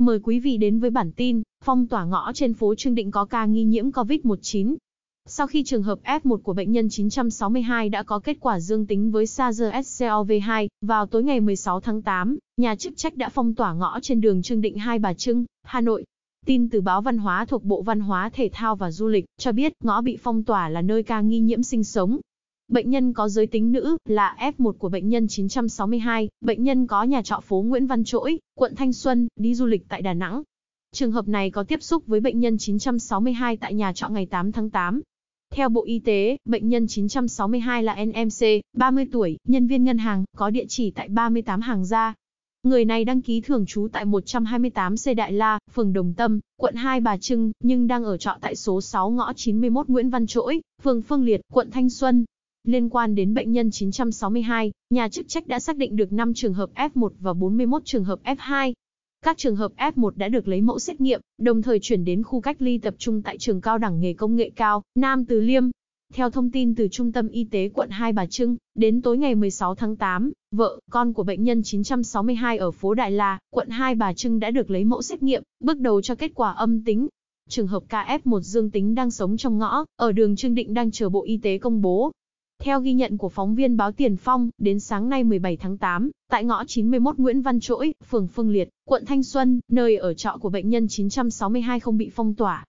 Mời quý vị đến với bản tin, phong tỏa ngõ trên phố Trương Định có ca nghi nhiễm COVID-19. Sau khi trường hợp F1 của bệnh nhân 962 đã có kết quả dương tính với SARS-CoV-2, vào tối ngày 16 tháng 8, nhà chức trách đã phong tỏa ngõ trên đường Trương Định Hai Bà Trưng, Hà Nội. Tin từ báo Văn hóa thuộc Bộ Văn hóa Thể thao và Du lịch cho biết ngõ bị phong tỏa là nơi ca nghi nhiễm sinh sống. Bệnh nhân có giới tính nữ, là F1 của bệnh nhân 962, bệnh nhân có nhà trọ phố Nguyễn Văn Trỗi, quận Thanh Xuân, đi du lịch tại Đà Nẵng. Trường hợp này có tiếp xúc với bệnh nhân 962 tại nhà trọ ngày 8 tháng 8. Theo Bộ Y tế, bệnh nhân 962 là NMC, 30 tuổi, nhân viên ngân hàng, có địa chỉ tại 38 Hàng Gia. Người này đăng ký thường trú tại 128C Đại La, phường Đồng Tâm, quận Hai Bà Trưng, nhưng đang ở trọ tại số 6 ngõ 91 Nguyễn Văn Trỗi, phường Phương Liệt, quận Thanh Xuân. Liên quan đến bệnh nhân 962, nhà chức trách đã xác định được 5 trường hợp F1 và 41 trường hợp F2. Các trường hợp F1 đã được lấy mẫu xét nghiệm, đồng thời chuyển đến khu cách ly tập trung tại trường cao đẳng nghề công nghệ cao, Nam Từ Liêm. Theo thông tin từ Trung tâm Y tế quận Hai Bà Trưng, đến tối ngày 16 tháng 8, vợ, con của bệnh nhân 962 ở phố Đại La, quận Hai Bà Trưng đã được lấy mẫu xét nghiệm, bước đầu cho kết quả âm tính. Trường hợp KF1 dương tính đang sống trong ngõ, ở đường Trương Định đang chờ Bộ Y tế công bố. Theo ghi nhận của phóng viên báo Tiền Phong, đến sáng nay 17 tháng 8, tại ngõ 91 Nguyễn Văn Trỗi, phường Phương Liệt, quận Thanh Xuân, nơi ở trọ của bệnh nhân 962 không bị phong tỏa.